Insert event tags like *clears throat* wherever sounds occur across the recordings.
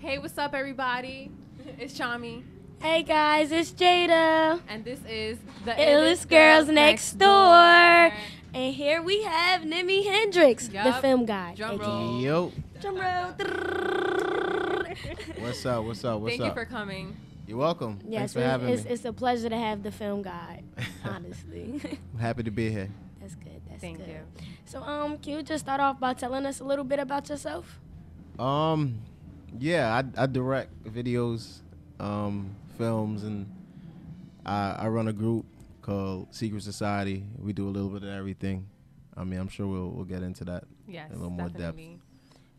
Hey, what's up, everybody? It's Chami, Hey guys, it's Jada. and this is the Illest Girls Next Door. And here we have Nimi Hendrix, the film guy. Drum aka roll. Yo, Drum roll. *laughs* what's up? What's up? What's Thank up? you for coming. You're welcome. yes, Thanks for it's, having it's, me. it's a pleasure to have the film guy, *laughs* honestly. I'm happy to be here. That's good. That's Thank good. you. So, um, can you just start off by telling us a little bit about yourself? Um, yeah, I, I direct videos, um, films, and I, I run a group called Secret Society. We do a little bit of everything. I mean, I'm sure we'll we'll get into that. Yes, A little more depth. definitely.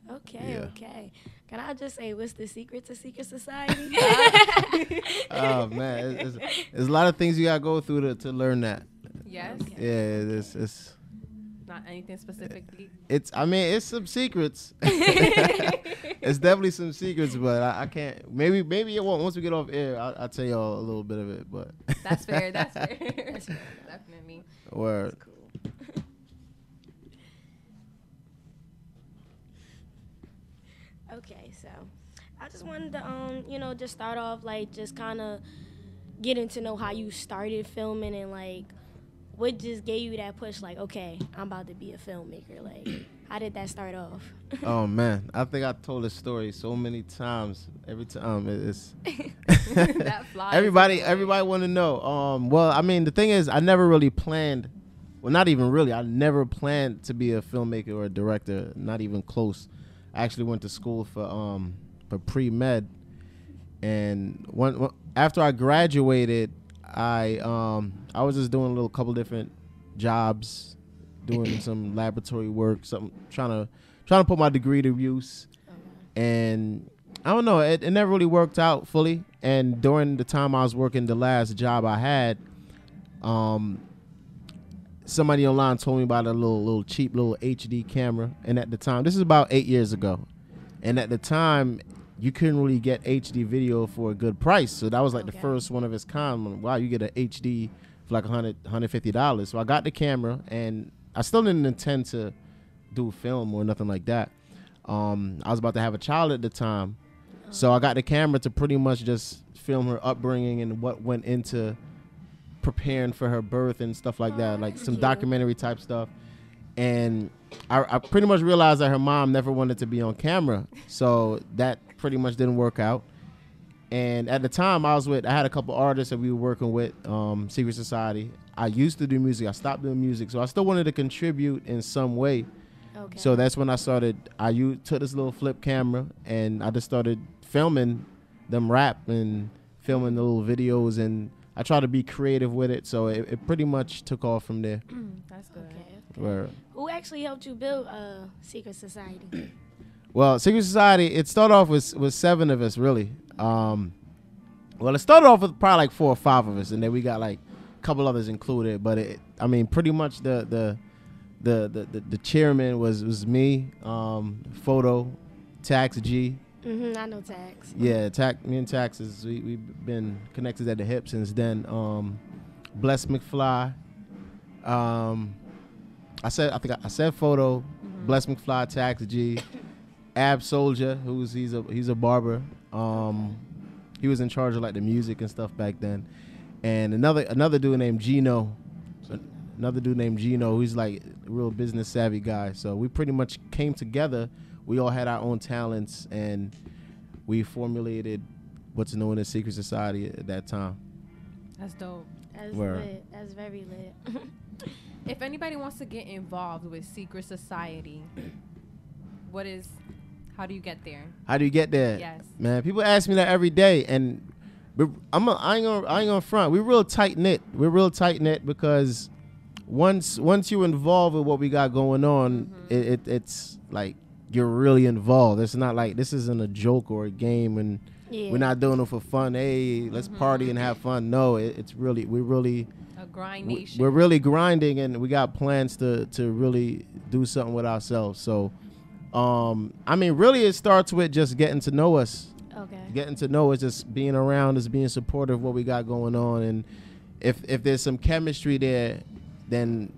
Okay, Yeah. okay. Can I just say, what's the secret to Secret Society? *laughs* *laughs* Oh man, it's, it's, there's a lot of things you gotta go through to, to learn that. Yes, Okay. Yeah, it's it's not anything specifically. it's. I mean, it's some secrets. *laughs* *laughs* it's definitely some secrets, but I, I can't. Maybe maybe it won't. Once we get off air, I'll, I'll tell y'all a little bit of it. But That's fair. *laughs* That's fair. That's fair. definitely. Word. cool. okay, so I just wanted to um, you know, just start off like just kind of getting to know how you started filming and like what just gave you that push like, okay, I'm about to be a filmmaker. Like, *clears throat* how did that start off? *laughs* Oh man, I think I told this story so many times. Every time it's *laughs* *laughs* That flies everybody. Everybody want to know. Um, well, I mean, the thing is, I never really planned. Well, not even really. I never planned to be a filmmaker or a director. Not even close. I actually went to school for um for pre med, and one after I graduated, I um I was just doing a little couple different jobs, doing *clears throat* some laboratory work, something trying to trying to put my degree to use, and I don't know, it, it never really worked out fully. And during the time I was working, the last job I had, um, somebody online told me about a little little cheap little HD camera, and at the time, this is about eight years ago, and at the time. You couldn't really get HD video for a good price, so that was like the first one of its kind. Wow, you get an HD for like 100 150 dollars. So I got the camera, and I still didn't intend to do film or nothing like that. Um, I was about to have a child at the time, so I got the camera to pretty much just film her upbringing and what went into preparing for her birth and stuff like that, like some documentary type stuff. And I, I pretty much realized that her mom never wanted to be on camera, so that pretty much didn't work out. And at the time, I was with I had a couple artists that we were working with, um, Secret Society. I used to do music. I stopped doing music, so I still wanted to contribute in some way. Okay. So that's when I started. I u- took this little flip camera and I just started filming them rap and filming the little videos and I tried to be creative with it. So it, it pretty much took off from there. That's good. okay. Where, Who actually helped you build uh, Secret Society? *clears throat* well, Secret Society. It started off with with seven of us really. Um, well, it started off with probably like four or five of us, and then we got like a couple others included. But it, I mean, pretty much the the the the, the, the chairman was was me, um, photo, Tax G. mm-hmm, I know tax. Yeah, tax, me and taxes. We we've been connected at the hip since then. Um, Bless McFly. Um, I said I think I, I said photo. Bless McFly, Tax G, *laughs* Ab Soldier, who's he's a he's a barber. Um, he was in charge of like the music and stuff back then. And another another dude named Gino, another dude named Gino, who's like a real business savvy guy. So we pretty much came together. We all had our own talents and we formulated what's known as Secret Society at that time. That's dope. That's Word. lit. That's very lit. *laughs* If anybody wants to get involved with Secret Society, what is? How do you get there? How do you get there? Yes. Man, people ask me that every day, and I'm a, I ain't gonna I ain't gonna front. We're real tight knit. We're real tight knit because once once you're involved with what we got going on, Mm-hmm. it, it it's like you're really involved. It's not like this isn't a joke or a game, and yeah. we're not doing it for fun. Hey, let's party and have fun. No, it, it's really we're really A grind nation. we're really grinding and we got plans to to really do something with ourselves so um i mean really it starts with just getting to know us Okay. getting to know us just being around us being supportive of what we got going on and if if there's some chemistry there then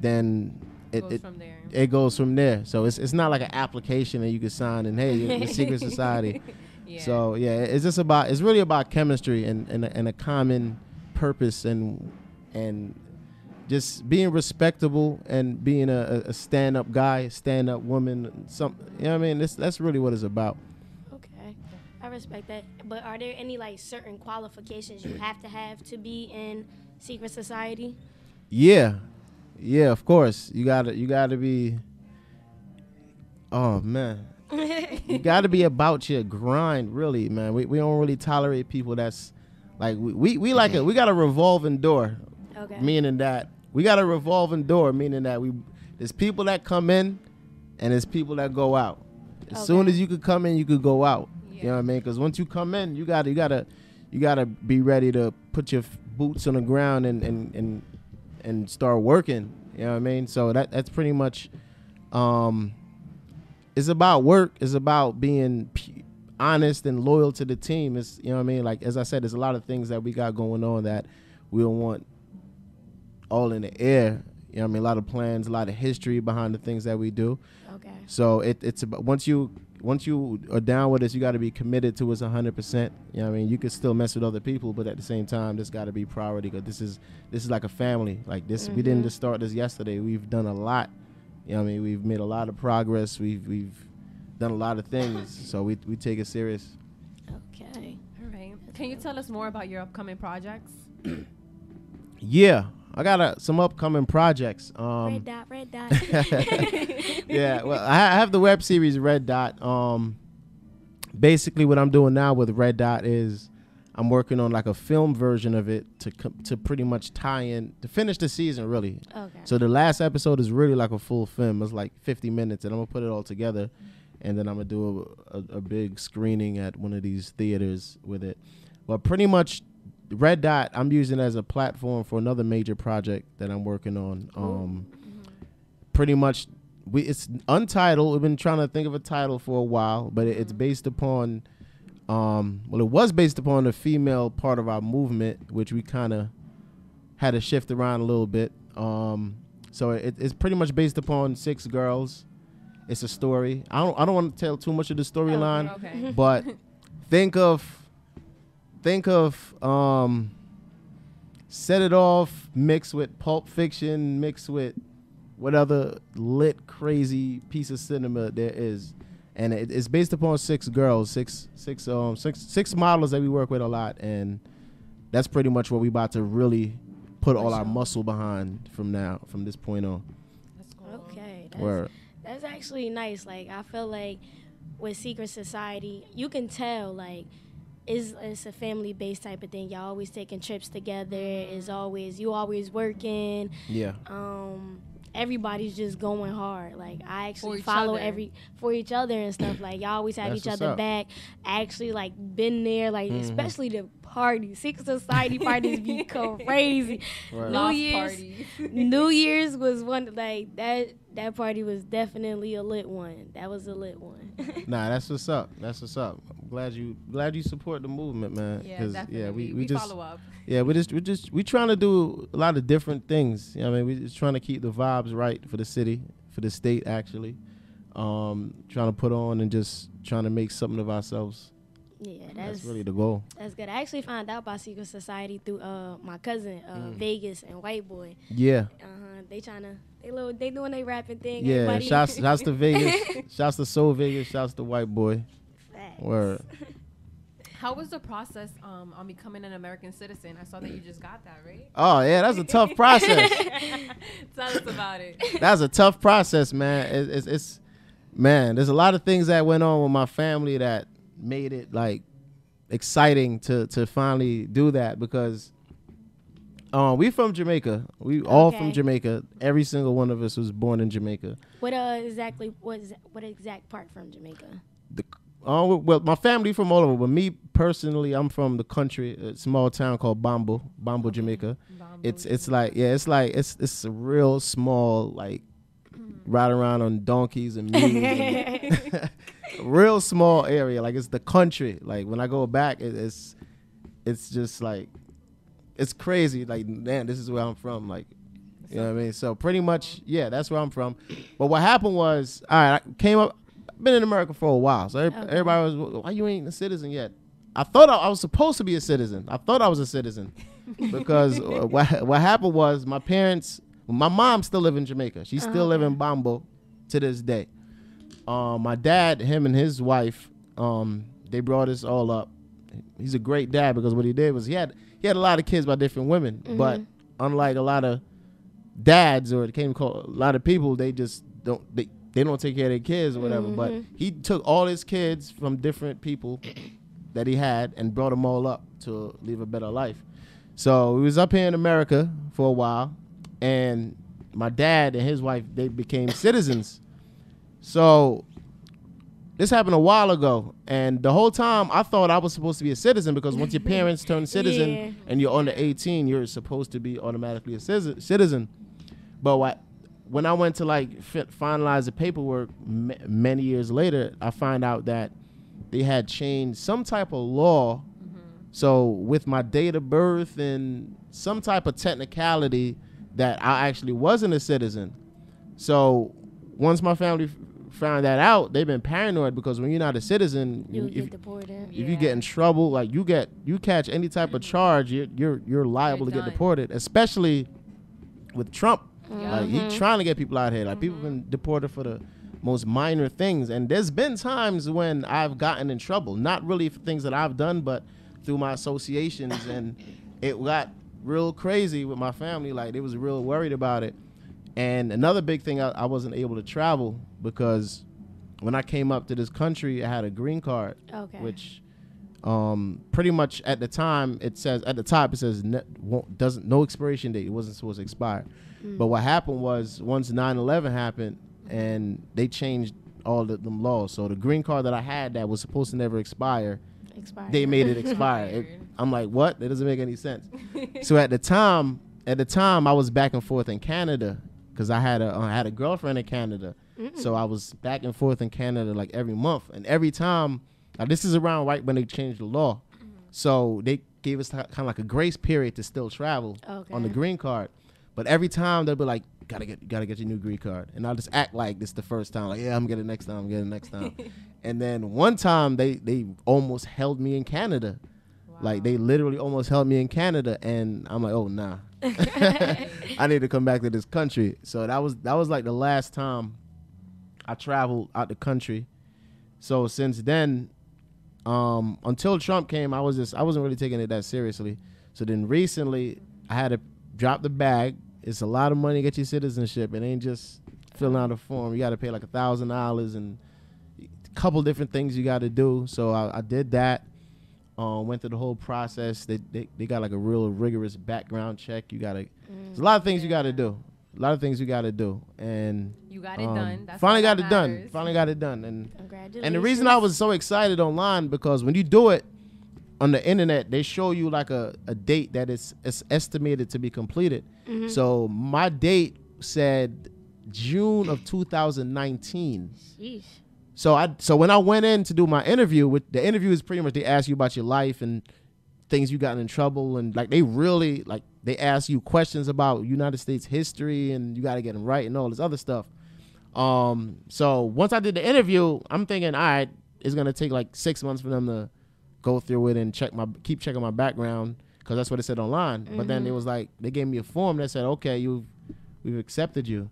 then it, goes it from there. it goes from there so it's it's not like an application that you can sign and hey you're the *laughs* secret society Yeah. So yeah, it's just about it's really about chemistry and and a, and a common purpose and and just being respectable and being a, a stand up guy, stand up woman. Some you know what I mean. That's that's really what it's about. Okay, I respect that. But are there any like certain qualifications you have to have to be in secret society? Yeah, yeah. Of course, you gotta you gotta be. Oh man, you *laughs* got to be about your grind, really, man. We, we don't really tolerate people that's like we, we, we like it. We got a revolving door, Okay. meaning that we got a revolving door, meaning that we there's people that come in and there's people that go out. As soon as you could come in, you could go out. You know what I mean? Because once you come in, you gotta you gotta you gotta be ready to put your boots on the ground and and and and start working. You know what I mean? So that that's pretty much um it's about work. It's about being honest and loyal to the team. It's you know what I mean. Like as I said, there's a lot of things that we got going on that we don't want all in the air. You know what I mean. A lot of plans, a lot of history behind the things that we do. Okay. So it, it's about once you once you are down with us, you got to be committed to us 100. percent You know what I mean. You can still mess with other people, but at the same time, this got to be priority because this is this is like a family. Like this, we didn't Mhm. just start this yesterday. We've done a lot. You know what I mean. We've made a lot of progress. We've we've done a lot of things. So we we take it serious. Okay. All right. Can you tell us more about your upcoming projects? Yeah, I got uh, some upcoming projects. Um, red dot. Red dot. *laughs* *laughs* yeah, well, I I have the web series Red Dot. Um, basically, what I'm doing now with Red Dot is I'm working on like a film version of it to co- to pretty much tie in to finish the season really. Okay. So the last episode is really like a full film. It's like 50 minutes, and I'm gonna put it all together, and then I'm gonna do a, a, a big screening at one of these theaters with it. But pretty much, Red Dot I'm using as a platform for another major project that I'm working on. Um, pretty much, we it's untitled. We've been trying to think of a title for a while, but it, it's based upon. Um, well, it was based upon the female part of our movement, which we kind of had to shift around a little bit. Um, so it, it's pretty much based upon six girls. It's a story. I don't I don't want to tell too much of the storyline, Okay. but *laughs* think of think of um, set it off mixed with Pulp Fiction, mixed with what other lit crazy piece of cinema there is. And it, it's based upon six girls, six six um six six models that we work with a lot, and that's pretty much what we about to really put all our muscle behind from now from this point on. That's cool. Okay. That's, Where that's actually nice. Like I feel like with secret society, you can tell like it's, it's a family based type of thing. Y'all always taking trips together. Is always you always working. yeah, Um, everybody's just going hard. Like I actually follow other. every for each other and stuff. Like y'all always have That's each other up. back. I actually like been there. Like Mhm. especially the parties. Secret society parties be *laughs* crazy. Right. New Loft Year's- parties. New *laughs* Year's was one like that. That party was definitely a lit one. That was a lit one. *laughs* nah, that's what's up. That's what's up. I'm glad you glad you support the movement, man. yeah, 'Cause, definitely. yeah, we, we, we, just follow up. yeah we just we just we trying to do a lot of different things. You know what I mean, we just trying to keep the vibes right for the city, for the state actually. Um, trying to put on and just trying to make something of ourselves. Yeah, That's, that's really the goal. that's good. I actually found out about secret society through uh my cousin uh Mm. Vegas and White Boy. Yeah, Uh huh. They trying to they little they doing their rapping thing. yeah. Everybody- Shouts shouts to Vegas. *laughs* shouts to Soul Vegas. Shouts to White Boy. Facts. Word. *laughs* How was the process um, on becoming an American citizen? I saw that you just got that, right? Oh yeah, that's a tough process. *laughs* Tell us about it. that's a tough process, man. It's, it's, it's man. There's a lot of things that went on with my family that made it like exciting to to finally do that because um we from Jamaica. We all from Jamaica. Every single one of us was born in Jamaica. What uh exactly was what exact part from Jamaica? The uh, well, my family from all over, but me personally, I'm from the country, a small town called Bambo, Bambo, Jamaica. It's it's like yeah, it's like it's it's a real small like ride around on donkeys and mules. *laughs* real small area, like it's the country. Like when I go back, it, it's it's just like it's crazy. Like man, this is where I'm from. Like you know what I mean. So pretty much, yeah, that's where I'm from. But what happened was, all right, I came up. been in America for a while, so Okay. everybody was, why you ain't a citizen yet? I thought I, I was supposed to be a citizen. I thought I was a citizen *laughs* because what what happened was my parents, my mom still live in Jamaica. She still Uh-huh. live in Bombo to this day. Um, my dad, him and his wife, um, they brought us all up. He's a great dad because what he did was he had he had a lot of kids by different women, but unlike a lot of dads or it came call a lot of people, they just don't they, they don't take care of their kids or whatever. But he took all his kids from different people that he had and brought them all up to live a better life. So he was up here in America for a while, and my dad and his wife they became citizens. So this happened a while ago, and the whole time I thought I was supposed to be a citizen because once your *laughs* parents turn citizen Yeah. and you're under 18, you're supposed to be automatically a citizen. But what when I went to like fi- finalize the paperwork m- many years later, I find out that they had changed some type of law. Mm-hmm. So with my date of birth and some type of technicality that I actually wasn't a citizen. So once my family f- found that out, they've been paranoid because when you're not a citizen, You if, get deported. if you get in trouble, like you get you catch any type of charge, you're you're you're liable to get deported, especially with Trump. Like Mm-hmm. he trying to get people out here. Like people been deported for the most minor things, and there's been times when I've gotten in trouble, not really for things that I've done, but through my associations, and it got real crazy with my family. Like they was real worried about it. And another big thing, I, I wasn't able to travel because when I came up to this country, I had a green card, Okay. which um, pretty much at the time it says at the top it says ne- won't, doesn't no expiration date. It wasn't supposed to expire. But what happened was once 9/11 happened and they changed all the them laws. So the green card that I had that was supposed to never expire, Expired. they made it *laughs* expire. It- I'm like, what? That doesn't make any sense. *laughs* so at the time, at the time, I was back and forth in Canada because I had a I had a girlfriend in Canada. So mm. I was back and forth in Canada like every month, and every time. Now this is around right when they changed the law, mm. so they gave us kind of like a grace period to still travel on the green card. But every time they'll be like, "Gotta get, gotta get your new green card," and I'll just act like this the first time, like, "Yeah, I'm getting it next time, I'm getting it next time." *laughs* and then one time they they almost held me in Canada. Like they literally almost held me in Canada, and I'm like, oh nah, *laughs* I need to come back to this country. So that was that was like the last time I traveled out the country. So since then, um, until Trump came, I was just I wasn't really taking it that seriously. So then recently, I had to drop the bag. It's a lot of money to get your citizenship. It ain't just filling out a form. You got to pay like a thousand dollars and a couple different things you got to do. So I, I did that. Um, went through the whole process. They, they they got like a real rigorous background check. You gotta. There's a lot of things you got to do. A lot of things you got to do, and You got it um, done. That's finally got it done. Finally got it done, and Congratulations. and the reason I was so excited online because when you do it on the internet, they show you like a, a date that is, is estimated to be completed. Mm-hmm. So my date said June of 2019. Sheesh. So I so when I went in to do my interview, with the interview is pretty much they ask you about your life and things you gotten in trouble and like they really like they ask you questions about United States history and you got to get them right and all this other stuff. Um, so once I did the interview, I'm thinking, all right, it's gonna take like six months for them to go through it and check my keep checking my background because that's what it said online. But then it was like they gave me a form that said, okay, you we've accepted you,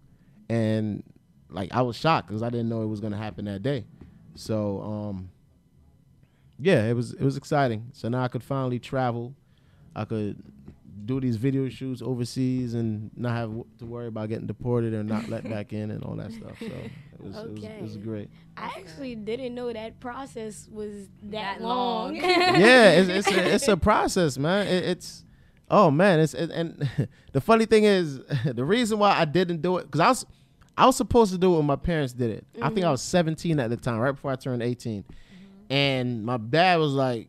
and like I was shocked because I didn't know it was gonna happen that day. So um, yeah, it was it was exciting. So now I could finally travel. I could do these video shoots overseas and not have w- to worry about getting deported or not let back in and all that stuff. So it was it was, it was great. I actually didn't know that process was that, That long. long. *laughs* yeah, it's it's a, it's a process, man. It, it's oh man, it's it, and *laughs* the funny thing is *laughs* the reason why I didn't do it because I was I was supposed to do it when my parents did it. I think I mm-hmm. was 17 at the time, right before I turned 18, mm-hmm. and my dad was like,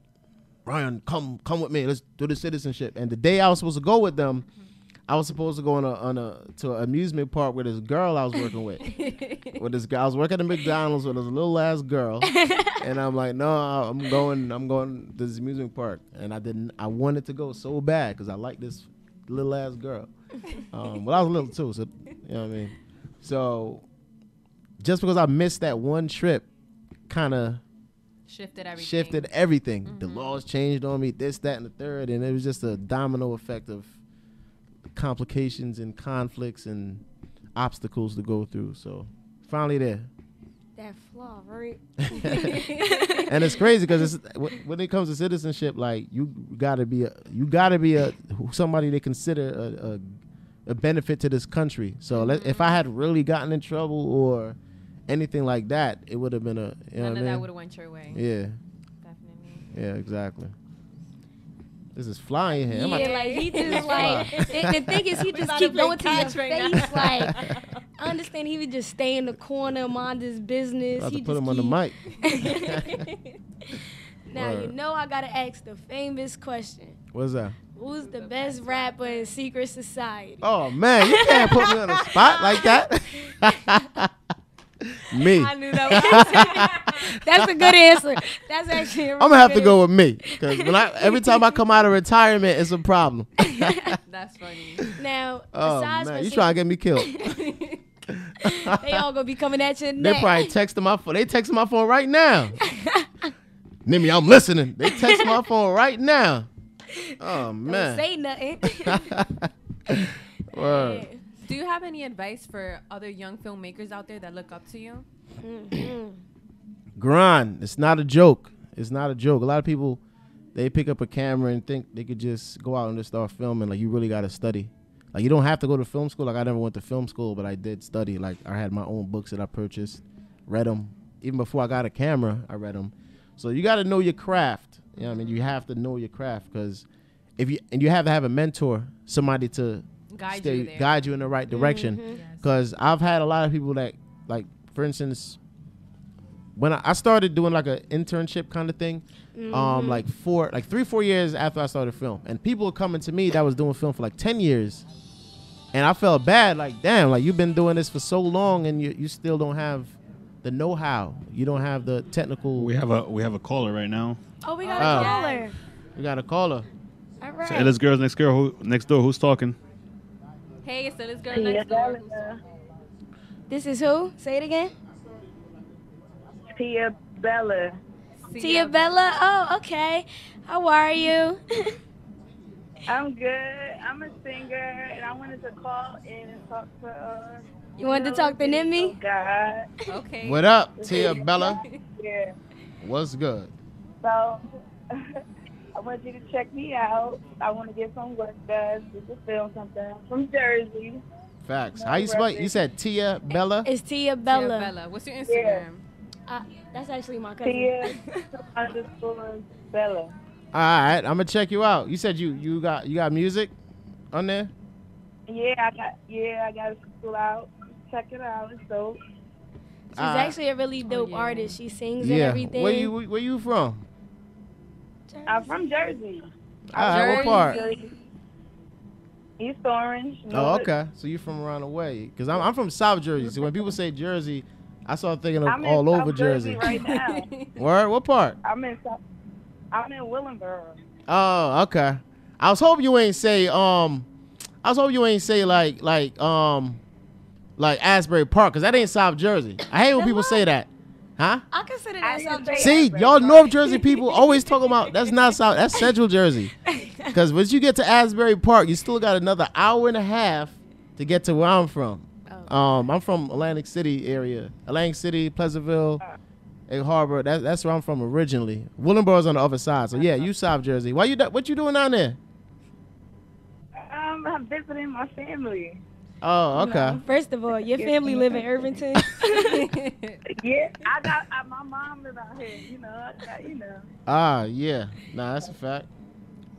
"Ryan, come come with me. Let's do the citizenship." And the day I was supposed to go with them. Mm-hmm. I was supposed to go on a on a to an amusement park with this girl I was working with. *laughs* with this girl, I was working at McDonald's with this little ass girl, *laughs* and I'm like, no, I'm going, I'm going to this amusement park, and I didn't, I wanted to go so bad because I like this little ass girl. *laughs* Um, well, I was little too, so you know what I mean. So just because I missed that one trip, kind of Shifted everything. shifted everything. The Mhm. laws changed on me, this, that, and the third, and it was just a domino effect of complications and conflicts and obstacles to go through. So finally there. That flaw, right? *laughs* *laughs* and it's crazy because it's when it comes to citizenship, like you gotta be a you gotta be a somebody they consider a, a, a benefit to this country. So let, if I had really gotten in trouble or anything like that, it would have been a you None what of I that would have went your way. Yeah, Definitely. yeah, exactly. This is flying here. I'm yeah, to- like he *laughs* just like *laughs* the, the thing is he just keep going to your catch right face. now. Like *laughs* I understand he would just stay in the corner, mind his business. about he to put just him on the mic. Now you know I gotta ask the famous question: What's that? Who's the best rapper in Secret Society? Oh man, you can't put me on the spot like that. *laughs* me. I knew that. Was *laughs* That's a good answer. That's actually. i I'm gonna have to go with me because when I every time I come out of retirement, it's a problem. *laughs* That's funny. Now, Oh besides man, you Secret- trying to get me killed? they all gonna be coming at your They neck. probably texting my phone. They texting my phone right now. Nimi, I'm listening. They text my phone right now. *laughs* Oh man. Don't say nothing. *laughs* *laughs* Word. Do you have any advice for other young filmmakers out there that look up to you? Mhm. Grind. It's not a joke. It's not a joke. A lot of people they pick up a camera and think they could just go out and just start filming. Like you really got to study. Like you don't have to go to film school. Like I never went to film school, but I did study. Like I had my own books that I purchased, read them. Even before I got a camera, I read them. So you got to know your craft. You know what I mean? You have to know your craft because if you and you have to have a mentor, somebody to Guide stay, you there. guide you in the right direction. Mhm. Yes. Because I've had a lot of people that, like, for instance, when I, I started doing like an internship kind of thing, Mm-hmm. um, like four, like three, four years after I started film, and people were coming to me that was doing film for like ten years, and I felt bad, like, damn, like you've been doing this for so long and you you still don't have the know-how, you don't have the technical. We have a we have a caller right now. Oh, we got Oh. a caller. We got a caller. All right. So Ella's girls next girl who next door. Who's talking? Hey, so this girl next door. This is who? Say it again. Tia Bella. Tia Bella. Oh, okay. How are you? I'm good. I'm a singer, and I wanted to call in and talk to. Uh, you wanted to talk to Nimi? Oh God. Okay. What up, Tia Bella? Yeah. What's good? So *laughs* I want you to check me out. I want to get some work done. Just to film something. I'm from Jersey. Facts. How you spell? it? You said Tia Bella. It's Tia Tia Bella. Bella. What's your Instagram? Uh, that's actually my cousin. Tia *laughs* underscore Bella. All right, I'm gonna check you out. You said you you got you got music on there. Yeah, I got. Yeah, I got to school out. Check it out. It's dope. She's Ah. actually a really Oh, dope yeah. artist. She sings and Yeah. everything. Where you where you from? I'm from Jersey. All right, what part? Jersey. East Orange. Oh, okay. So you're from around the way? Cause I'm I'm from South Jersey. So when people say Jersey, I start thinking of I'm in all South over Jersey. right now. *laughs* Where? What part? I'm in South, I'm in Willingboro. Oh, okay. I was hoping you ain't say um. I was hoping you ain't say like like um, like Asbury Park, cause that ain't South Jersey. I hate when people say that. Huh? I consider I that didn't South Jersey. See, Asbury y'all Park. North Jersey people always talking about that's not South, that's Central Jersey. *laughs* Because once you get to Asbury Park, you still got another hour and a half to get to where I'm from. Oh. Um, I'm from Atlantic City area, Atlantic City, Pleasantville, Egg Harbor. That, that's where I'm from originally. Willingboro's on the other side. So yeah, you South Jersey. Why you? What you doing down there? Um, I'm visiting my family. Oh, okay. First of all, your family live in Irvington. *laughs* *laughs* Yeah, I got I, my mom live out here. You know, I got you know. Ah, yeah. Nah, that's a fact.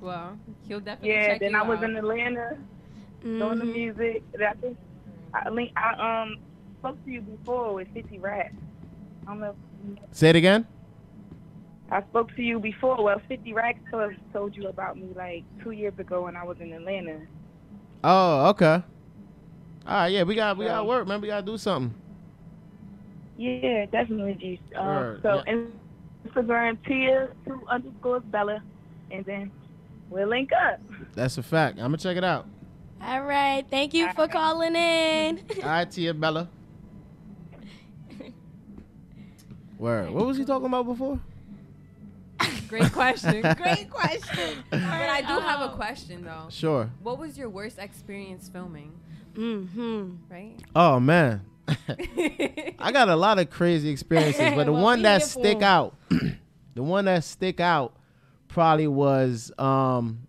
well, he'll definitely Yeah, check then you I was in Atlanta doing the Mhm. music. I think I, link- I um spoke to you before with 50 Racks. I don't know. Say it again. I spoke to you before. Well, 50 Racks told, told you about me like two years ago when I was in Atlanta. Oh, okay. All right, yeah, we got we got work, man. We gotta do something. Yeah, definitely, G. Um, Word, so yeah. Instagram Tia two underscores Bella, and then we'll link up. That's a fact. I'm gonna check it out. All right. Thank you for calling in. All right, Tia Bella. Word. What was he talking about before? *laughs* Great question. *laughs* Great question. But I do have a question though. Sure. What was your worst experience filming? Mm-hmm. Right. Oh man. *laughs* I got a lot of crazy experiences, but the Well, one that here for stick 'em. out, *clears throat* the one that stick out, probably was um.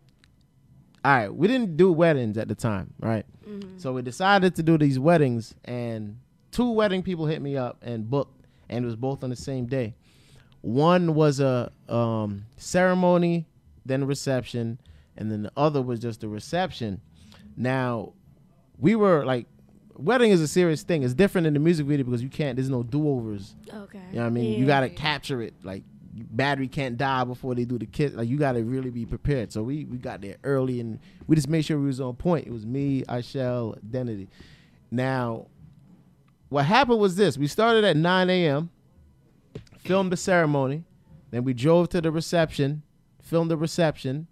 All right, we didn't do weddings at the time, right? Mm-hmm. So we decided to do these weddings, and two wedding people hit me up and booked, and it was both on the same day. One was a um, ceremony, then a reception, and then the other was just a reception. Now, we were like, wedding is a serious thing. It's different in the music video because you can't. There's no do overs. Okay. You know what I mean? You gotta capture it. Like battery can't die before they do the kiss. Like you gotta really be prepared. So we we got there early and we just made sure we was on point. It was me, Ishell, Identity. Now, what happened was this: we started at 9 a.m., filmed the ceremony, then we drove to the reception, filmed the reception,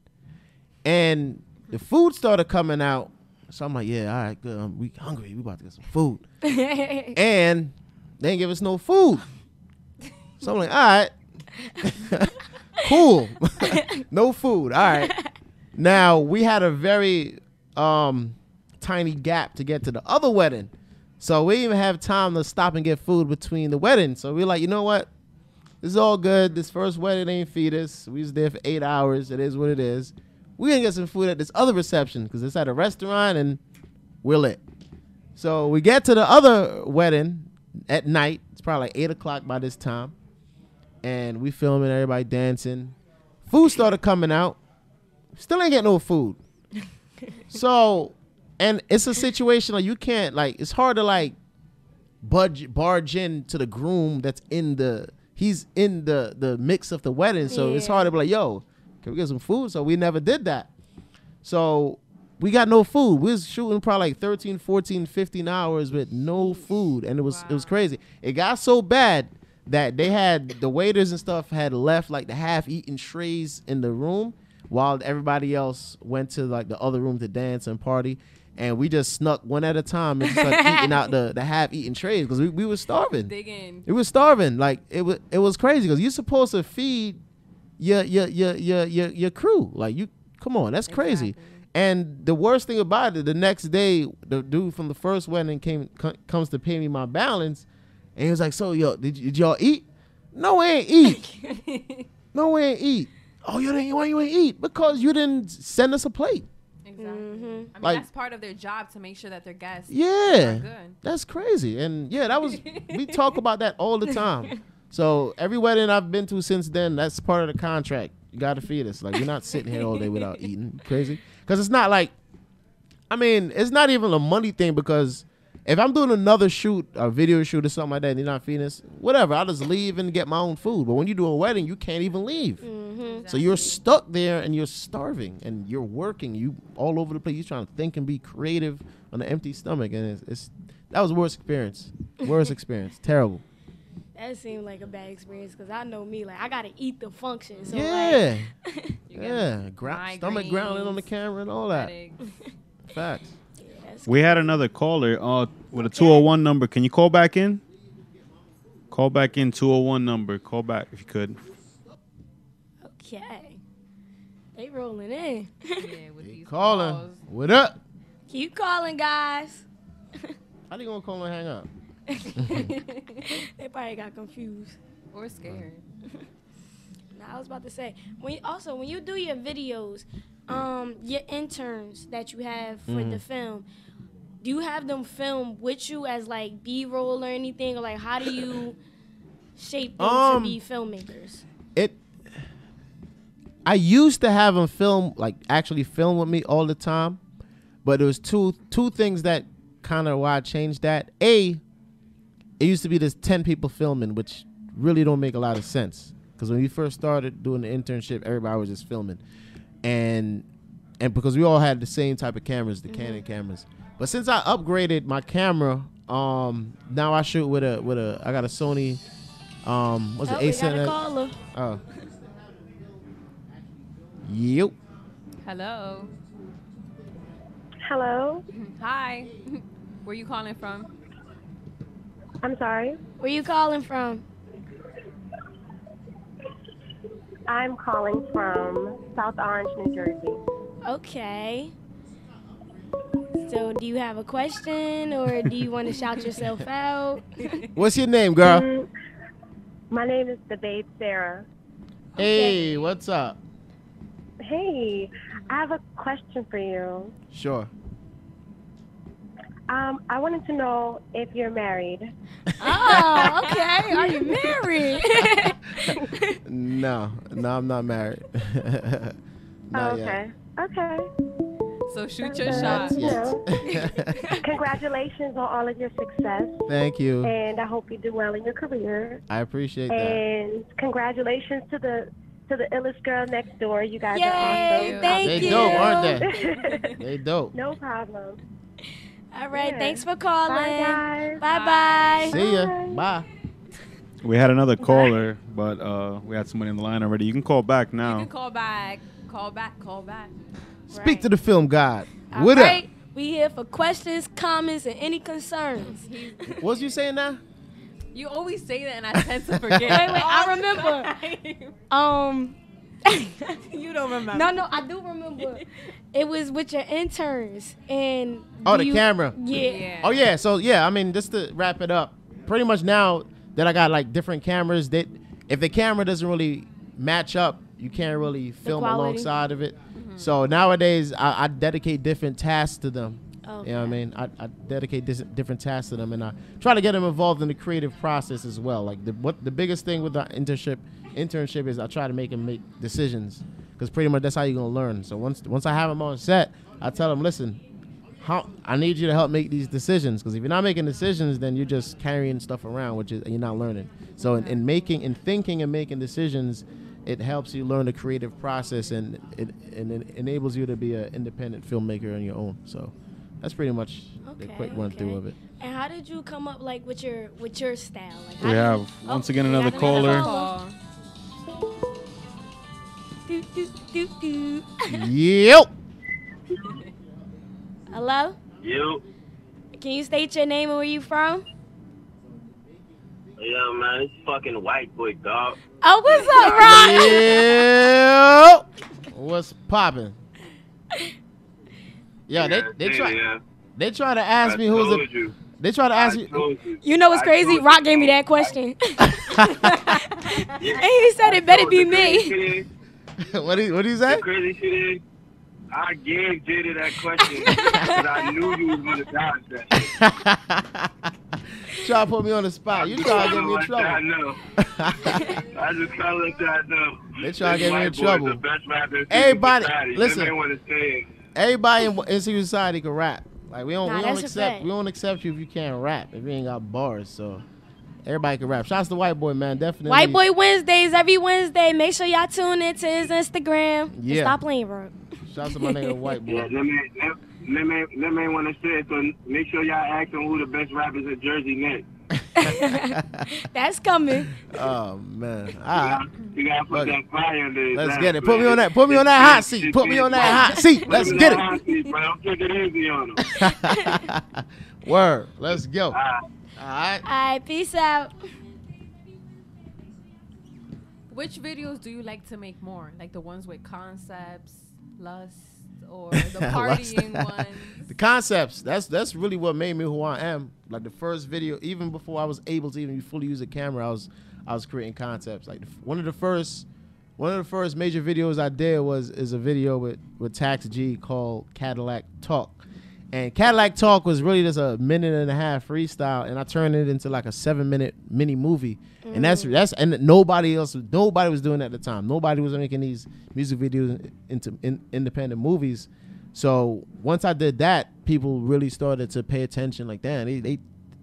and the food started coming out. So I'm like, yeah, all right, good. Um, we hungry. We about to get some food *laughs* and they didn't give us no food. So I'm like, all right, *laughs* cool, *laughs* no food. All right. Now we had a very um, tiny gap to get to the other wedding, so we didn't even have time to stop and get food between the weddings. So we are like, you know what? This is all good. This first wedding ain't feed us. We was there for eight hours. It is what it is. We gonna get some food at this other reception because it's at a restaurant and we're lit. So we get to the other wedding at night. It's probably like eight o'clock by this time, and we filming everybody dancing. Food started coming out. Still ain't getting no food. *laughs* so, and it's a situation like you can't like. It's hard to like budge barge in to the groom that's in the he's in the the mix of the wedding. So it's hard to be like, yo, can we get some food? So we never did that. So we got no food. We was shooting probably like 13, 14, 15 hours with no food. And it was it was crazy. It got so bad that they had the waiters and stuff had left like the half eaten trays in the room while everybody else went to like the other room to dance and party. And we just snuck one at a time and started eating out the, the half eaten trays because we, we were starving. Dig in. It was starving. Like it was it was crazy because you're supposed to feed your your your your your, your crew. Like you come on, that's crazy. Exactly. And the worst thing about it, the next day, the dude from the first wedding came co- comes to pay me my balance, and he was like, "So yo, did, y- did y'all eat? No, we ain't eat. *laughs* no, we ain't eat. Oh, you didn't? Why you ain't eat? Because you didn't send us a plate. Exactly. Mhm. I mean, Like- that's part of their job to make sure that their guests Yeah, are good. That's crazy. And yeah, that was we talk about that all the time. *laughs* So every wedding I've been to since then, that's part of the contract. You got to feed us. Like you're not sitting here all day without *laughs* eating. Crazy? Because it's not like, I mean, it's not even a money thing. Because if I'm doing another shoot, a video shoot or something like that, and you're not feeding us, whatever. I'll just leave and get my own food. But when you do a wedding, you can't even leave. Mm-hmm. So you're stuck there and you're starving and you're working. You all over the place. You're trying to think and be creative on an empty stomach, and it's, it's that was the worst experience. Worst *laughs* experience. Terrible. That seemed like a bad experience because I know me, like I gotta eat the function. So yeah, like, yeah. *laughs* Gra- stomach growling on the camera and all that. *laughs* Facts. yeah, We had another caller uh, with a 201 number. Can you call back in? Call back in 201 number. Call back if you could. okay. They rolling in. Yeah, *laughs* with He these calling. calls. What up? Keep calling, guys. How you gonna call and hang up? *laughs* they probably got confused. or scared. *laughs* Now I was about to say when you, also when you do your videos, um, your interns that you have for Mm-hmm. the film, do you have them film with you as like B roll or anything, or like how do you *laughs* shape them Um, to be filmmakers? It. I used to have them film like actually film with me all the time, but there was two two things that kind of why I changed that. A, it used to be this ten people filming, which really don't make a lot of sense. Because when we first started doing the internship, everybody was just filming, and and because we all had the same type of cameras, the Canon cameras. But since I upgraded my camera, um, now I shoot with a with a I got a Sony, um, what's Oh, it? we got a A7? caller. Oh. Yep. Hello. Hello. Hi. *laughs* Where you calling from? I'm sorry. Where you calling from? I'm calling from South Orange, New Jersey. Okay. So, do you have a question or do you want to shout yourself *laughs* out? What's your name, girl? Mm, my name is the babe Sarah. Hey, what's up? Hey, I have a question for you. Sure. Um, I wanted to know if you're married. Oh, *laughs* okay. Are you married? *laughs* No, no, I'm not married. *laughs* not oh, yet. okay. Okay. So shoot your Uh, shot. you Congratulations on all of your success, Thank you. and I hope you do well in your career. I appreciate that. And congratulations to the to the illest girl next door. You guys Yay! are Thank They you. dope, aren't they? awesome. They dope. no problem. All right. Yeah. Thanks for calling. Bye, guys. Bye bye. See ya. Bye. Bye. We had another caller, but uh, we had somebody in the line already. You can call back You now. can call back. Call back. Call back. Speak Right. to the film god. All what right. We here for questions, comments, and any concerns. *laughs* What's you saying now? You always say that, and I tend to forget. Wait, wait, I remember. Um. *laughs* you don't remember. No, no, I do remember. *laughs* It was with your interns and. Oh, the you- camera. Yeah. Yeah. Oh yeah, so yeah, I mean, just to wrap it up, pretty much now that I got like different cameras, that if the camera doesn't really match up, you can't really film alongside of it. Mm-hmm. So nowadays, I, I dedicate different tasks to them. You know what I mean? I, I dedicate dis- different tasks to them, and I try to get them involved in the creative process as well. Like the what the biggest thing with the internship internship is I try to make them make decisions because pretty much that's how you're gonna learn. So once once I have them on set, I tell them, listen, how I need you to help make these decisions because if you're not making decisions, then you're just carrying stuff around, which is you're not learning. So in, in making, in thinking and making decisions, it helps you learn the creative process and it and it enables you to be an independent filmmaker on your own. So that's pretty much the Okay, quick run through of it. And how did you come up like with your with your style? Like, oh, We have you- once Oh, again another caller. Call. Do, do, do, do. yep. Hello. You, Can you state your name and where you from? yeah, man, it's fucking white boy, dog. Oh, what's up, *laughs* Rock? Yep. What's popping? Yeah, they they try Yeah. they try to ask I me who's told the you. they try to ask I me you. You know what's I crazy? Rock you, gave me that question. Yeah. *laughs* *laughs* and he said it better be the crazy me. Shit is- *laughs* what do you, what do you The say? crazy shit is, I gave Jada that question because I knew you was gonna dodge that. shit. *laughs* try to put me on the spot. You try to get me in trouble. I trouble. know. I just try to let y'all know. They try to get me in white boy is trouble. The best rapper in Everybody- society. listen. They may want to say it. Everybody in, in civil society can rap. Like we don't Nah, we don't accept we don't accept you if you can't rap if you ain't got bars. So everybody can rap. Shouts to white boy man, definitely. White Boy Wednesdays every Wednesday. Make sure y'all tune into his Instagram. Yeah. Stop playing, bro. Shouts to my nigga *laughs* white Yeah, boy. let me let, let me let me want to say it. So make sure y'all ask them who the best rappers in Jersey next. *laughs* That's coming. *laughs* oh man. You ah. All right. You gotta put Look, that fire under his Let's ass, get it. Put me on that. Put me on that hot seat. Put me on that hot seat. Let's get it. hot seat, bro. I'm taking it easy on him. Word. Let's go. All right. All right, peace out. Which videos do you like to make more? Like the ones with concepts, lust, or *laughs* the partying ones? *laughs* the concepts. That's that's really what made me who I am. Like the first video, even before I was able to even fully use a camera, I was I was creating concepts. Like the, one of the first one of the first major videos I did was is a video with with Tax G called Cadillac Talk. And Cadillac Talk was really just a minute and a half freestyle, and I turned it into like a seven minute mini movie. And that's mm. that's and nobody else, nobody was doing it at the time. Nobody was making these music videos into in, independent movies. So once I did that, people really started to pay attention. Like, damn, they, they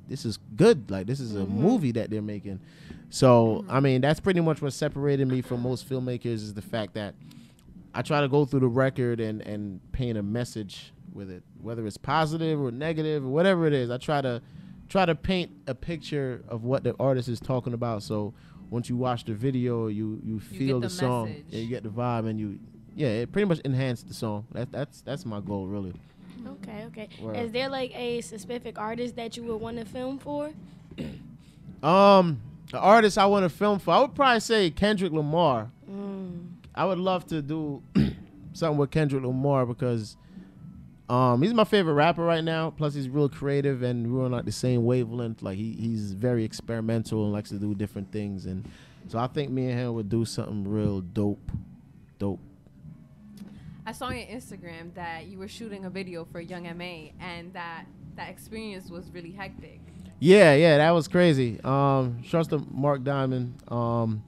this is good. Like, this is a mm-hmm. movie that they're making. So mm-hmm. I mean, that's pretty much what separated me from most filmmakers is the fact that I try to go through the record and and paint a message with it, whether it's positive or negative or whatever it is. I try to try to paint a picture of what the artist is talking about. So once you watch the video, you you feel get the, the song, message. yeah, you get the vibe, and you yeah, it pretty much enhanced the song. That that's that's my goal really. Okay, okay. Word. Is there like a specific artist that you would want to film for? *coughs* Um, the artist I want to film for, I would probably say Kendrick Lamar. Mm. I would love to do *coughs* something with Kendrick Lamar because um he's my favorite rapper right now. Plus he's real creative and we're on like the same wavelength. Like he, he's very experimental and likes to do different things and so I think me and him would do something real dope. Dope. I saw on your Instagram that you were shooting a video for Young MA and that that experience was really hectic. Yeah, yeah, that was crazy. Um, shouts to Mark Diamond. Um,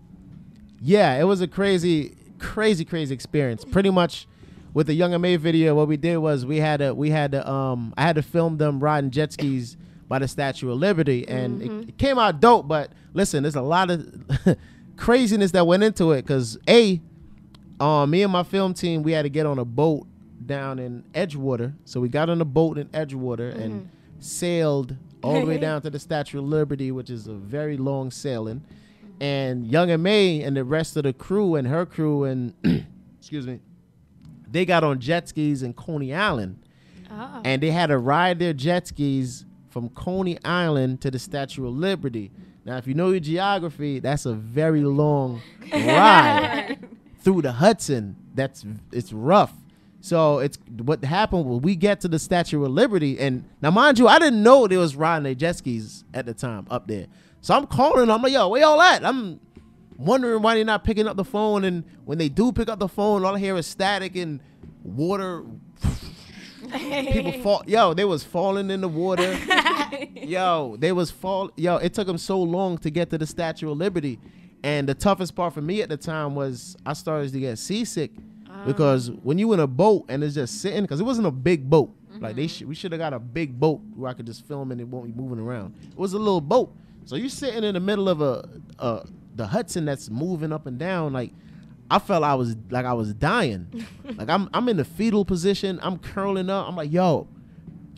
yeah, it was a crazy, crazy, crazy experience. Pretty much with the Young MA video, what we did was we had to, we had to, um, I had to film them riding jet skis by the Statue of Liberty, and it, it came out dope. But listen, there's a lot of *laughs* craziness that went into it because a, um, me and my film team, we had to get on a boat down in Edgewater. So we got on a boat in Edgewater and sailed all the way *laughs* down to the Statue of Liberty, which is a very long sailing. And Young MA and the rest of the crew and her crew and *clears throat* excuse me, they got on jet skis in Coney Island. Oh. And they had to ride their jet skis from Coney Island to the Statue of Liberty. Now, if you know your geography, that's a very long *laughs* ride through the Hudson. That's it's rough. So it's what happened when we get to the Statue of Liberty, and now mind you, I didn't know they was riding their jet skis at the time up there. So I'm calling. I'm like, yo, where y'all at? I'm wondering why they're not picking up the phone, and when they do pick up the phone, all I hear is static and water. People *laughs* fall. Yo, they was falling in the water. *laughs* yo, they was fall. Yo, it took them so long to get to the Statue of Liberty, and the toughest part for me at the time was I started to get seasick ah. because when you in a boat and it's just sitting, because it wasn't a big boat. Like they mm-hmm. should, we should have got a big boat where I could just film and it won't be moving around. It was a little boat, so you're sitting in the middle of a, a the Hudson that's moving up and down. Like I felt I was like I was dying. *laughs* like I'm I'm in the fetal position. I'm curling up. I'm like, yo,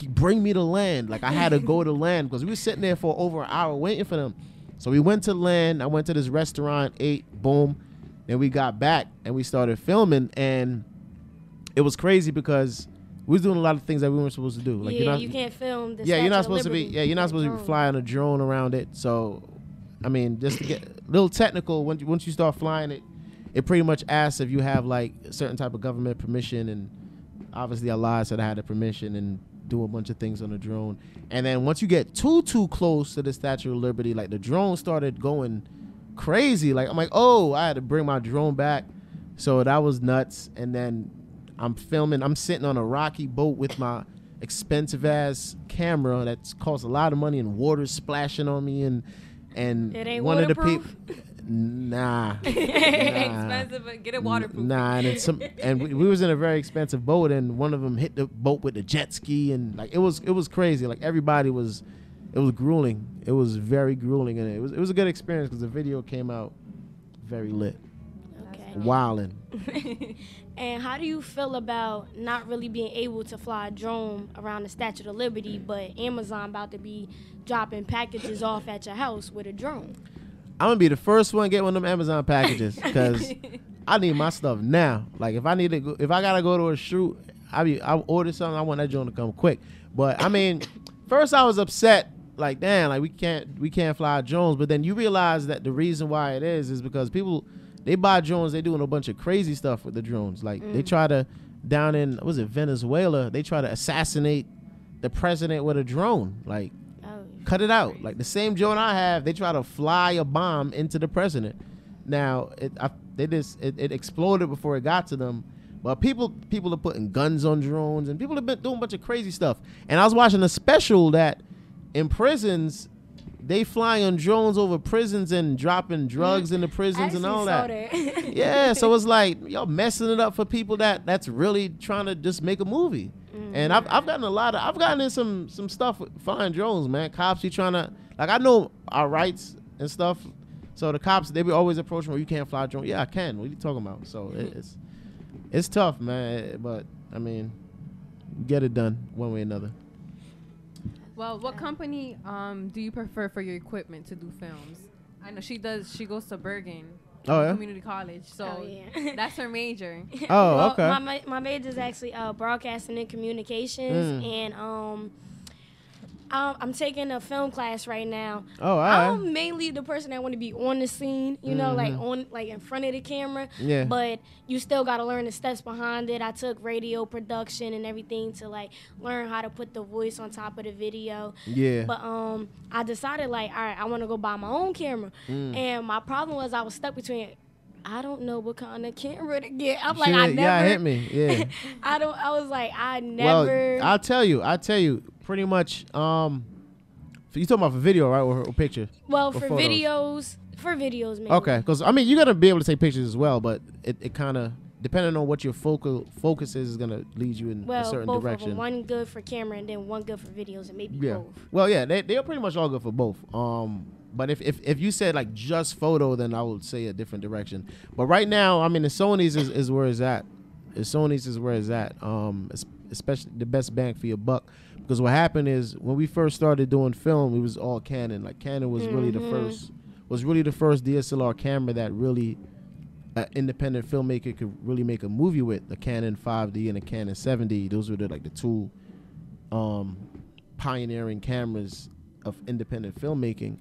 bring me to land. Like I had to go to land because we were sitting there for over an hour waiting for them. So we went to land. I went to this restaurant, ate, boom. Then we got back and we started filming, and it was crazy because we was doing a lot of things that we weren't supposed to do. Like yeah, you're not, you can't film the yeah, you're not supposed to be. Yeah, you're not supposed to be flying a drone around it. So, I mean, just to get a little technical, once you, once you start flying it, it pretty much asks if you have like a certain type of government permission, and obviously lied, said I had the permission and do a bunch of things on the drone. And then once you get too too close to the Statue of Liberty, like the drone started going crazy. Like I'm like, oh, I had to bring my drone back. So that was nuts. And then I'm filming. I'm sitting on a rocky boat with my expensive ass camera that's cost a lot of money and water splashing on me and and It ain't one of the waterproof? people. *laughs* Nah, Expensive, but get it waterproof. Nah, and it's some, and we, we was in a very expensive boat, and one of them hit the boat with the jet ski, and like it was it was crazy. Like everybody was, it was grueling. It was very grueling, and it was it was a good experience because the video came out very lit, Okay. wilding. *laughs* And how do you feel about not really being able to fly a drone around the Statue of Liberty, but Amazon about to be dropping packages off at your house with a drone? I'm gonna be the first one to get one of them Amazon packages because I need my stuff now. Like if I need to, go, if I gotta go to a shoot, I be I order something. I want that drone to come quick. But I mean, *laughs* first I was upset. Like damn, like we can't we can't fly drones. But then you realize that the reason why it is is because people they buy drones. They're doing a bunch of crazy stuff with the drones. Like they mm. try to down in was it Venezuela? They try to assassinate the president with a drone. Like Oh, cut it out. Like the same drone I have, they try to fly a bomb into the president. Now it I, they just it, it exploded before it got to them. But people people are putting guns on drones and people have been doing a bunch of crazy stuff. And I was watching a special that in prisons they fly on drones over prisons and dropping drugs into the prisons and all that. *laughs* yeah, so it's *laughs* like y'all messing it up for people that that's really trying to just make a movie. And I've, I've gotten a lot of I've gotten in some some stuff with flying drones, man. Cops you trying to like I know our rights and stuff. So the cops they be always approaching, well, you can't fly a drone. Yeah, I can. What are you talking about? So it, *laughs* it's it's tough, man. But I mean, get it done one way or another. Well, what company um, do you prefer for your equipment to do films? I know she does. She goes to Bergen Oh yeah. Community College, so Oh, yeah. that's her major. *laughs* Oh Well, okay. My, my major is actually uh, broadcasting and communications, Mm. and um, Um, I'm taking a film class right now. Oh, right. I'm mainly the person that want to be on the scene, you know, like Mhm. on like in front of the camera. Yeah. But you still got to learn the steps behind it. I took radio production and everything to like learn how to put the voice on top of the video. Yeah. But um, I decided like, all right, I want to go buy my own camera. Mm. And my problem was I was stuck between. I don't know what kind of camera to get. I'm like, Shit, I never. yeah, hit me. Yeah. *laughs* I don't. I was like, I never. Well, I'll tell you. I'll tell you. Pretty much. Um, you talking about for video, right, or, or picture? well, or for photos? videos, for videos, maybe. Okay, because I mean, you're gonna be able to take pictures as well, but it, it kind of depending on what your focal focus is, is gonna lead you in a Well, certain both of direction. them. One good for camera and then one good for videos, and maybe yeah. both. Well, yeah, they they're pretty much all good for both. Um, but if, if if you said like just photo, then I would say a different direction. But right now, I mean, the Sony's is, is where it's at. The Sony's is where it's at. Um, especially the best bang for your buck. Because what happened is when we first started doing film, it was all Canon. Like Canon was really the Mhm. first was really the first DSLR camera that really an independent filmmaker could really make a movie with. The Canon 5D and the Canon 7D. Those were the, like the two um, pioneering cameras of independent filmmaking.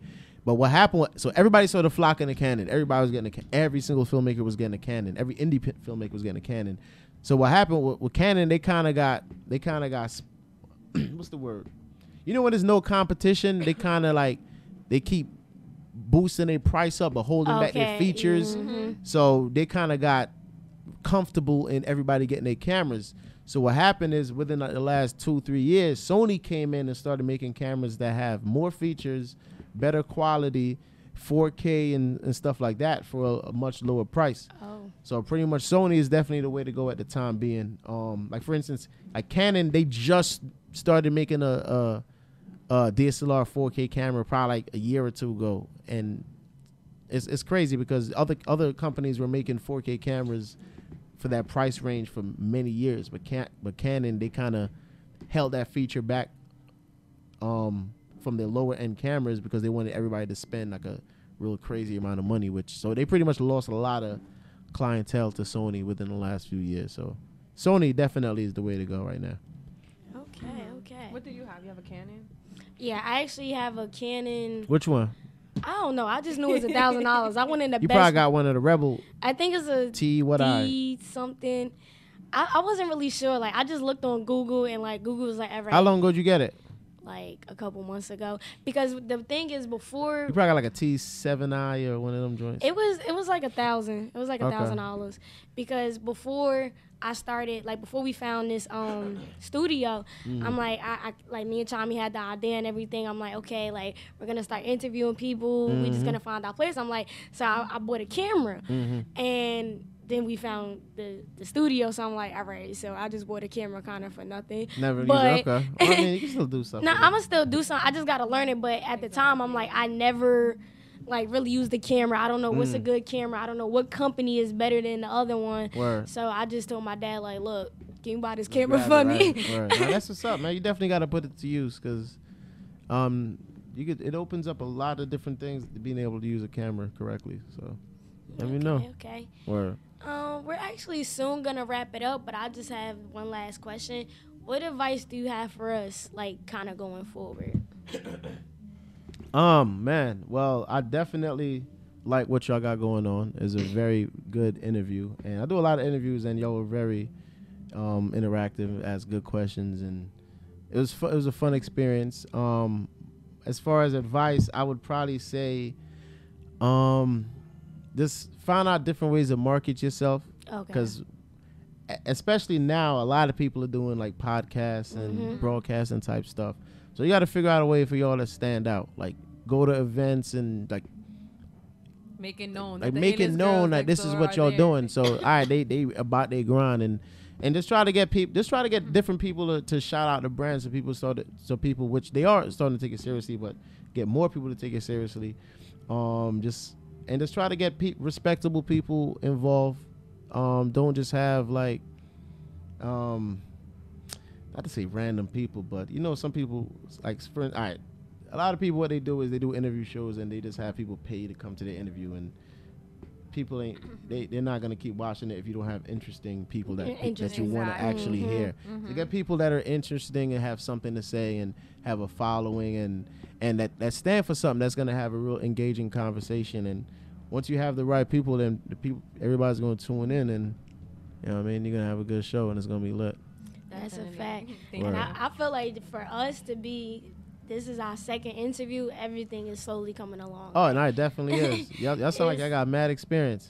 But what happened? So everybody started flocking to Canon. Everybody was getting a, every single filmmaker was getting a Canon. Every indie filmmaker was getting a Canon. So what happened with, with Canon? They kind of got they kind of got *clears throat* what's the word? You know when there's no competition, they kind of like they keep boosting their price up but holding back their Okay, features. mhm. So they kind of got comfortable in everybody getting their cameras. So what happened is within the last two three years, Sony came in and started making cameras that have more features, better quality, 4K and, and stuff like that for a, a much lower price. Oh. So pretty much Sony is definitely the way to go at the time being. Um, like for instance, like Canon, they just started making a, a, a DSLR 4K camera probably like a year or two ago, and it's it's crazy because other other companies were making 4K cameras for that price range for many years, but can but Canon they kind of held that feature back um, from their lower end cameras because they wanted everybody to spend like a real crazy amount of money. Which so they pretty much lost a lot of clientele to Sony within the last few years. So Sony definitely is the way to go right now. Okay. Okay. What do you have? You have a Canon? Yeah, I actually have a Canon. Which one? I don't know. I just knew it was a thousand dollars. I went in the You best. probably got one of the Rebel I think it's a T. What I? D something. I, I wasn't really sure. Like I just looked on Google and like Google was like, ever How long ago did you get it? Like a couple months ago. Because the thing is, before You probably got like a T7i or one of them joints. It was it was like a thousand. It was like a Okay. thousand dollars because before I started, like before we found this um *clears throat* studio, Mm. I'm like I, I like me and Tommy had the idea and everything. I'm like okay, like we're gonna start interviewing people. We're just gonna find our place. I'm like so I, I bought a camera Mhm. and. Then we found the, the studio, so I'm like, all right. So I just bought a camera kind of for nothing. Never but. Okay. *laughs* Well, I mean, you can still do stuff. No, it. I'm gonna still do something. I just gotta learn it. But at the time, I'm like, I never like really use the camera. I don't know what's a Mm. good camera. I don't know what company is better than the other one. Word. So I just told my dad, like, look, can you buy this camera for me? right, *laughs* right. Nah, that's what's up, man. You definitely got to put it to use because, um, you could. It opens up a lot of different things being able to use a camera correctly. So, let me know. Okay, okay. Word. Um, we're actually soon gonna wrap it up, but I just have one last question. What advice do you have for us, like, kind of going forward? *coughs* Um, man. Well, I definitely like what y'all got going on. It's a very good interview, and I do a lot of interviews, and y'all were very um, interactive, asked good questions, and it was fu- it was a fun experience. Um, as far as advice, I would probably say, um, just find out different ways to market yourself Okay. because especially now a lot of people are doing like podcasts and Mhm. broadcasting type stuff so you got to figure out a way for y'all to stand out like go to events and like Make it known. like that make it known that next this is what y'all there. doing so all right they they about their grind and and just try to get people just try to get different people to, to shout out the brands so people start to, so people which they are starting to take it seriously but get more people to take it seriously um just and just try to get pe- respectable people involved. Um don't just have like um not to say random people but you know some people like for all right a lot of people what they do is they do interview shows and they just have people pay to come to the interview and people ain't they they're not gonna keep watching it if you don't have interesting people that that you want to Exactly. actually Mhm. hear. Mhm. To get people that are interesting and have something to say and have a following and and that that stand for something that's gonna have a real engaging conversation. And once you have the right people, then the people everybody's gonna tune in and you know what I mean. You're gonna have a good show and it's gonna be lit. That's a fact. *laughs* And. I, I feel like for us to be, this is our second interview. Everything is slowly coming along. Oh, and I definitely is. *laughs* Y'all, y'all sound like I It's- got mad experience.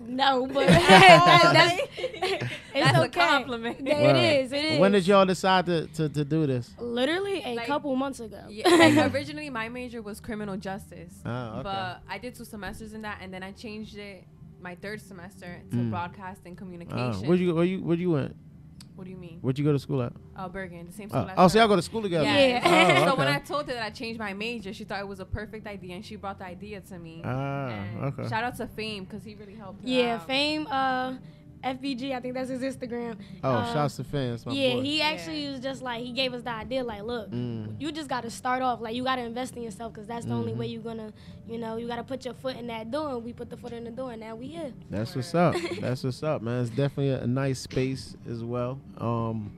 No, but *laughs* *laughs* that's, it's That's a compliment. Yeah, Word. It is. It is. When did y'all decide to, to, to do this? Literally a Like- couple months ago. Yeah, like originally my major was criminal justice, Ah, okay. but I did two semesters in that, and then I changed it my third semester to Mm. broadcasting Oh, communication. where'd you where you where you went? What do you mean? Where'd you go to school at? Oh, Bergen, the same school. Oh, as oh so her. y'all go to school together. Yeah. Yeah. Oh, *laughs* So when. I told her that I changed my major, she thought it was a perfect idea, and she brought the idea to me. Ah, And okay. Shout out to Fame because he really helped. Yeah, out. Fame, uh, FBG, I think that's his Instagram. Oh, uh, shouts to Fame. My yeah, boy. he actually was just like, he gave us the idea, like, look, Mm. you just got to start off. Like, you got to invest in yourself because that's the only Mhm. way you're going to, you know, you got to put your foot in that door. And we put the foot in the door, and now we here. That's what's up. That's what's up, man. It's definitely a, a nice space as well. Um,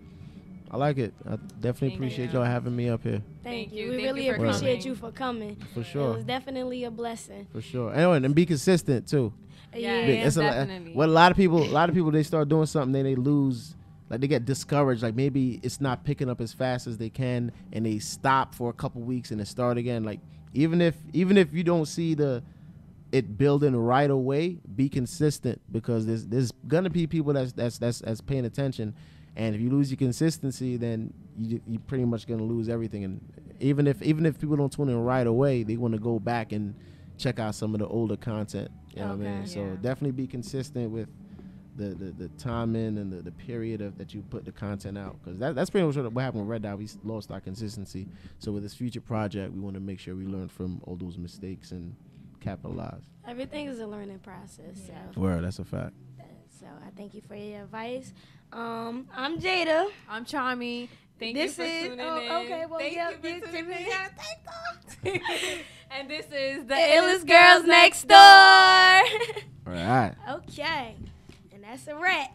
I like it. I definitely Thank appreciate you. y'all having me up here Thank, Thank you. you. We Thank really you appreciate coming. you for coming. for sure. It was definitely a blessing. For sure. Anyway, and be consistent too. Yeah, Big- it's a lot- definitely. what a lot of people, a lot of people, they start doing something, then they lose, like they get discouraged. Like maybe it's not picking up as fast as they can, and they stop for a couple weeks and then start again. Like even if even if you don't see the it building right away, be consistent because there's there's gonna be people that's that's that's that's paying attention, and if you lose your consistency, then you you pretty much gonna lose everything. And even if even if people don't tune in right away, they want to go back and check out some of the older content. You know what I mean? Okay. So definitely be consistent with the the, the timing and the, the period of that you put the content out because that, that's pretty much what what happened with Red Dot. We lost our consistency. So with this future project, we want to make sure we learn from all those mistakes and capitalize. Everything is a learning process. So, Word, that's a fact. So I thank you for your advice. Um, I'm Jada. I'm Chami. Thank This you for is- tuning oh, in. okay, well, Thank yeah, you for you tuning tuning in. in. Yeah, thank *laughs* and this is the, The illest girls next door. All right. *laughs* okay, and that's a wrap.